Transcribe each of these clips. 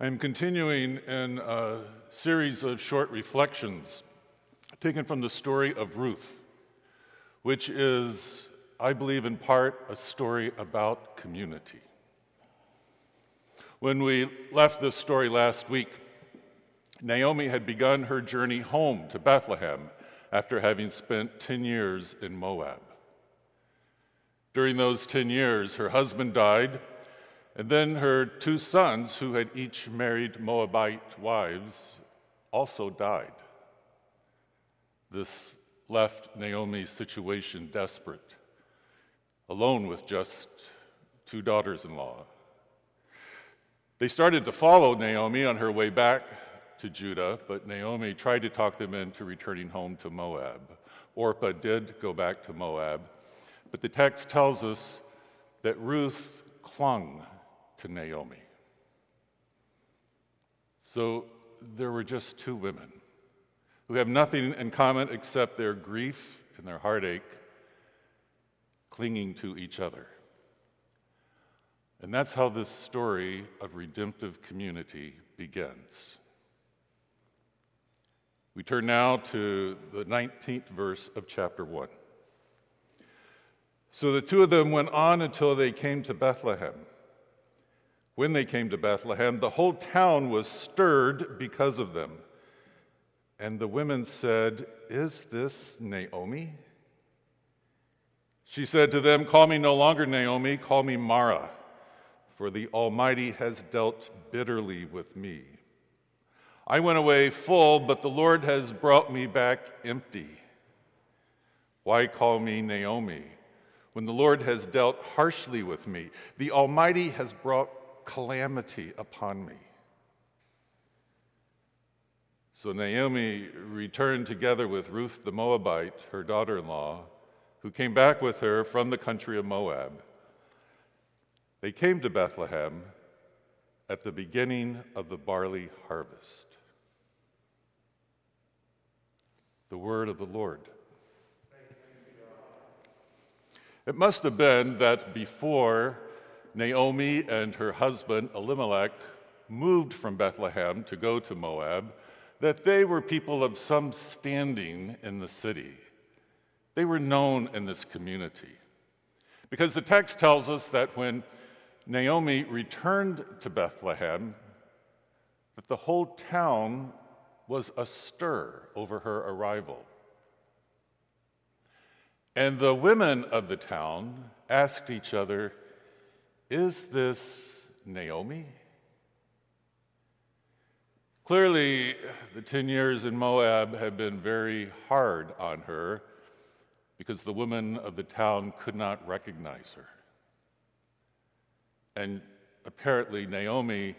I'm continuing in a series of short reflections taken from the story of Ruth, which is, I believe, in part a story about community. When we left this story last week, Naomi had begun her journey home to Bethlehem after having spent 10 years in Moab. During those 10 years, her husband died, and then her two sons, who had each married Moabite wives, also died. This left Naomi's situation desperate, alone with just two daughters in law. They started to follow Naomi on her way back to Judah, but Naomi tried to talk them into returning home to Moab. Orpah did go back to Moab, but the text tells us that Ruth clung to Naomi. So there were just two women who have nothing in common except their grief and their heartache clinging to each other. And that's how this story of redemptive community begins. We turn now to the 19th verse of chapter 1. So the two of them went on until they came to Bethlehem. When they came to Bethlehem, the whole town was stirred because of them. And the women said, Is this Naomi? She said to them, Call me no longer Naomi, call me Mara, for the Almighty has dealt bitterly with me. I went away full, but the Lord has brought me back empty. Why call me Naomi when the Lord has dealt harshly with me? The Almighty has brought calamity upon me. So Naomi returned together with Ruth the Moabite, her daughter in law, who came back with her from the country of Moab. They came to Bethlehem at the beginning of the barley harvest. The word of the Lord. It must have been that before Naomi and her husband Elimelech moved from Bethlehem to go to Moab, that they were people of some standing in the city. They were known in this community. Because the text tells us that when Naomi returned to Bethlehem, that the whole town was astir over her arrival. And the women of the town asked each other, Is this Naomi? Clearly, the 10 years in Moab had been very hard on her because the women of the town could not recognize her. And apparently, Naomi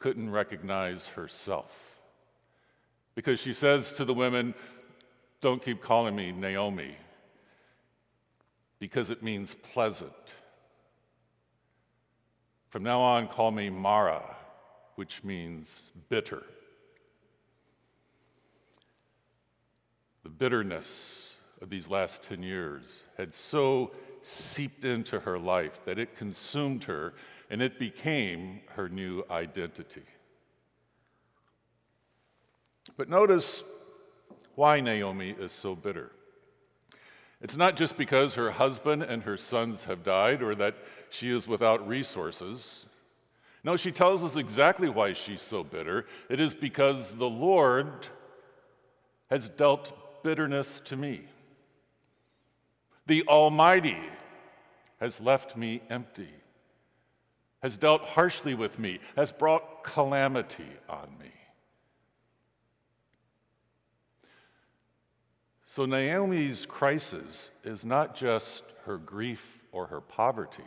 couldn't recognize herself because she says to the women, Don't keep calling me Naomi because it means pleasant. From now on, call me Mara, which means bitter. The bitterness of these last 10 years had so seeped into her life that it consumed her and it became her new identity. But notice why Naomi is so bitter. It's not just because her husband and her sons have died or that she is without resources. No, she tells us exactly why she's so bitter. It is because the Lord has dealt bitterness to me. The Almighty has left me empty, has dealt harshly with me, has brought calamity on me. So Naomi's crisis is not just her grief or her poverty.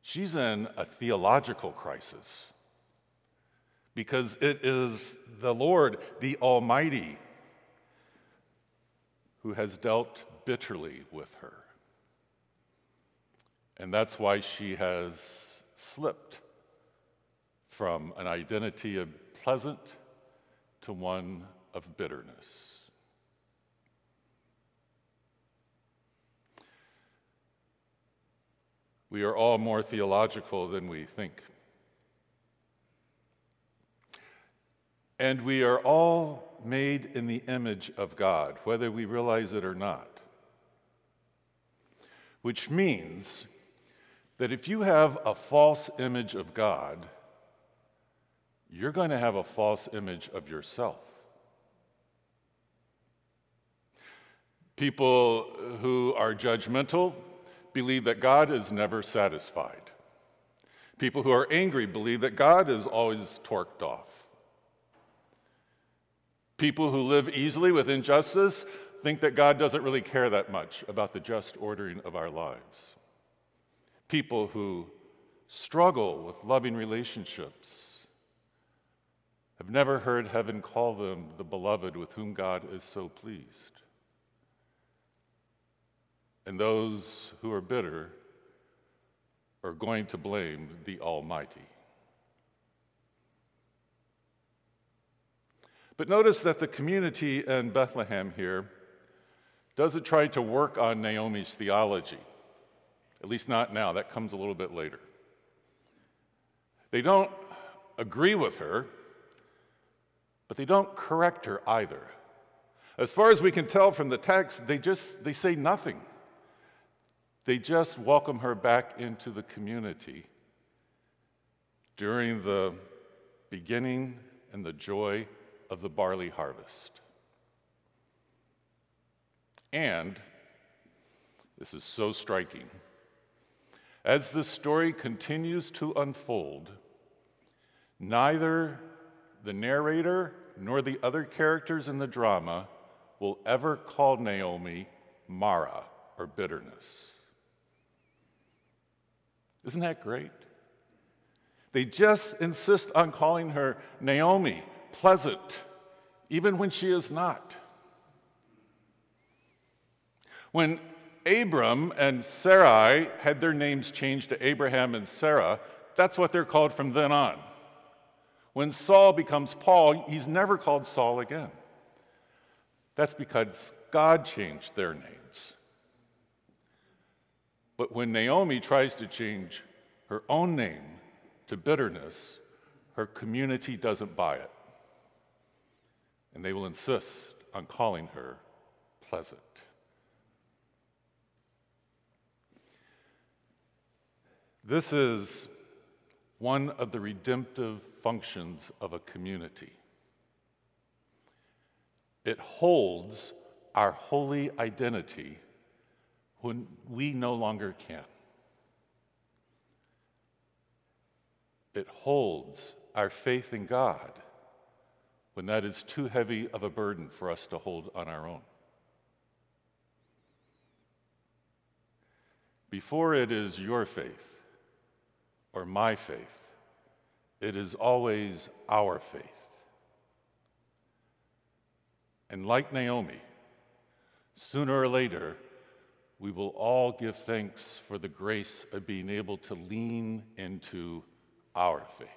She's in a theological crisis because it is the Lord, the Almighty, who has dealt bitterly with her. And that's why she has slipped from an identity of pleasant to one of bitterness. We are all more theological than we think. And we are all made in the image of God, whether we realize it or not. Which means that if you have a false image of God, you're going to have a false image of yourself. People who are judgmental believe that God is never satisfied. People who are angry believe that God is always torqued off. People who live easily with injustice think that God doesn't really care that much about the just ordering of our lives. People who struggle with loving relationships have never heard heaven call them the beloved with whom God is so pleased. And those who are bitter are going to blame the Almighty. But notice that the community in Bethlehem here doesn't try to work on Naomi's theology, at least not now. That comes a little bit later. They don't agree with her, but they don't correct her either. As far as we can tell from the text, they just they say nothing. They just welcome her back into the community during the beginning and the joy of the barley harvest. And, this is so striking, as the story continues to unfold, neither the narrator nor the other characters in the drama will ever call Naomi Mara or bitterness. Isn't that great? They just insist on calling her Naomi, pleasant, even when she is not. When Abram and Sarai had their names changed to Abraham and Sarah, that's what they're called from then on. When Saul becomes Paul, he's never called Saul again. That's because God changed their names. But when Naomi tries to change her own name to bitterness, her community doesn't buy it. And they will insist on calling her pleasant. This is one of the redemptive functions of a community. It holds our holy identity when we no longer can. It holds our faith in God when that is too heavy of a burden for us to hold on our own. Before it is your faith or my faith, it is always our faith. And like Naomi, sooner or later, we will all give thanks for the grace of being able to lean into our faith.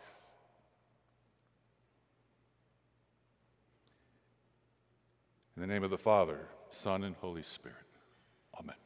In the name of the Father, Son, and Holy Spirit. Amen.